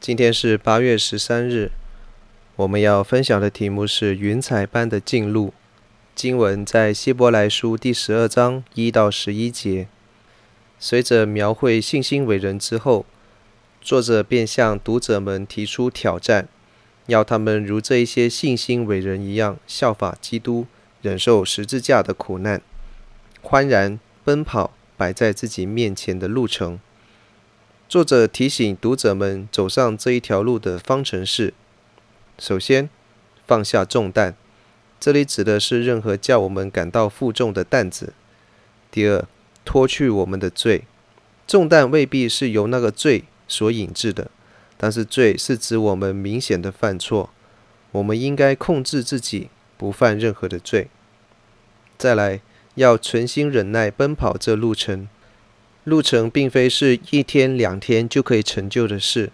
今天是八月十三日，我们要分享的题目是云彩般的进入。经文在希伯来书第十二章一到十一节。随着描绘信心伟人之后，作者便向读者们提出挑战，要他们如这一些信心伟人一样，效法基督，忍受十字架的苦难，欢然奔跑摆在自己面前的路程。作者提醒读者们走上这一条路的方程式：首先，放下重担，这里指的是任何叫我们感到负重的担子；第二，脱去我们的罪，重担未必是由那个罪所引致的，但是罪是指我们明显的犯错，我们应该控制自己不犯任何的罪。再来，要存心忍耐奔跑这路程。路程并非是一天两天就可以成就的事，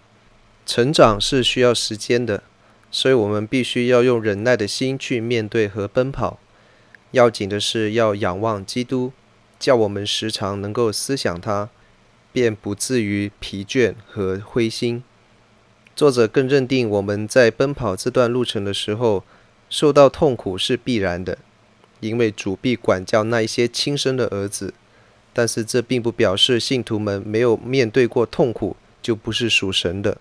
成长是需要时间的，所以我们必须要用忍耐的心去面对和奔跑。要紧的是要仰望基督，叫我们时常能够思想他，便不至于疲倦和灰心。作者更认定我们在奔跑这段路程的时候，受到痛苦是必然的，因为主必管教那一些亲生的儿子。但是这并不表示信徒们没有面对过痛苦就不是属神的，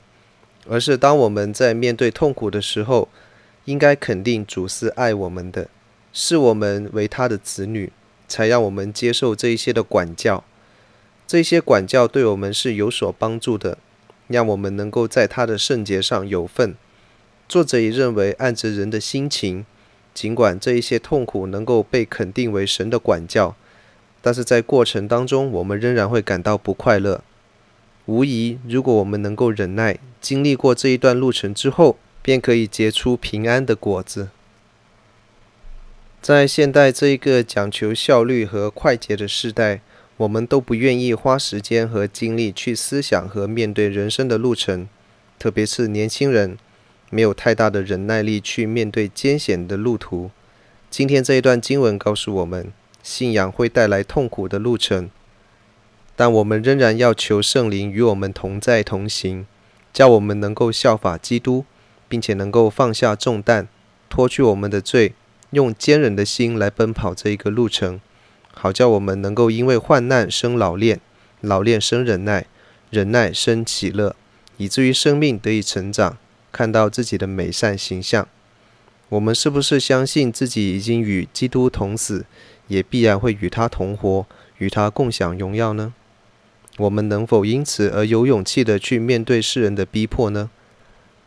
而是当我们在面对痛苦的时候，应该肯定主是爱我们的，视我们为他的子女，才让我们接受这一些的管教。这些管教对我们是有所帮助的，让我们能够在他的圣洁上有份。作者也认为，按着人的心情，尽管这一些痛苦能够被肯定为神的管教。但是在过程当中，我们仍然会感到不快乐。无疑，如果我们能够忍耐，经历过这一段路程之后，便可以结出平安的果子。在现代这一个讲求效率和快捷的时代，我们都不愿意花时间和精力去思想和面对人生的路程，特别是年轻人，没有太大的忍耐力去面对艰险的路途。今天这一段经文告诉我们。信仰会带来痛苦的路程，但我们仍然要求圣灵与我们同在同行，叫我们能够效法基督，并且能够放下重担，脱去我们的罪，用坚忍的心来奔跑这一个路程，好叫我们能够因为患难生老练，老练生忍耐，忍耐生喜乐，以至于生命得以成长，看到自己的美善形象。我们是不是相信自己已经与基督同死？也必然会与他同活，与他共享荣耀呢？我们能否因此而有勇气地去面对世人的逼迫呢？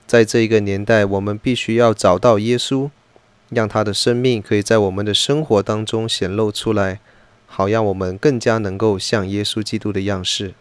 在这一个年代，我们必须要找到耶稣，让他的生命可以在我们的生活当中显露出来，好让我们更加能够像耶稣基督的样式。